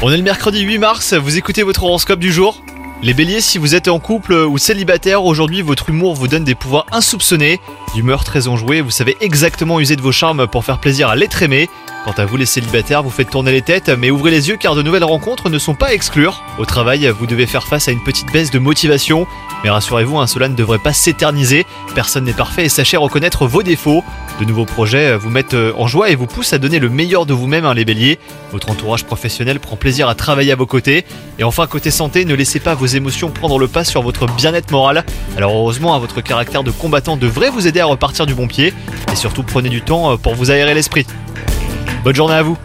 On est le mercredi 8 mars, vous écoutez votre horoscope du jour? Les béliers, si vous êtes en couple ou célibataire, aujourd'hui votre humour vous donne des pouvoirs insoupçonnés, d'humeur très enjouée, vous savez exactement user de vos charmes pour faire plaisir à l'être aimé. Quant à vous les célibataires, vous faites tourner les têtes, mais ouvrez les yeux car de nouvelles rencontres ne sont pas à exclure. Au travail, vous devez faire face à une petite baisse de motivation, mais rassurez-vous, un cela ne devrait pas s'éterniser, personne n'est parfait et sachez reconnaître vos défauts. De nouveaux projets vous mettent euh, en joie et vous poussent à donner le meilleur de vous-même, hein, les béliers. Votre entourage professionnel prend plaisir à travailler à vos côtés. Et enfin, côté santé, ne laissez pas vos émotions prendre le pas sur votre bien-être moral. Alors heureusement, votre caractère de combattant devrait vous aider à repartir du bon pied. Et surtout, prenez du temps euh, pour vous aérer l'esprit. Bonne journée à vous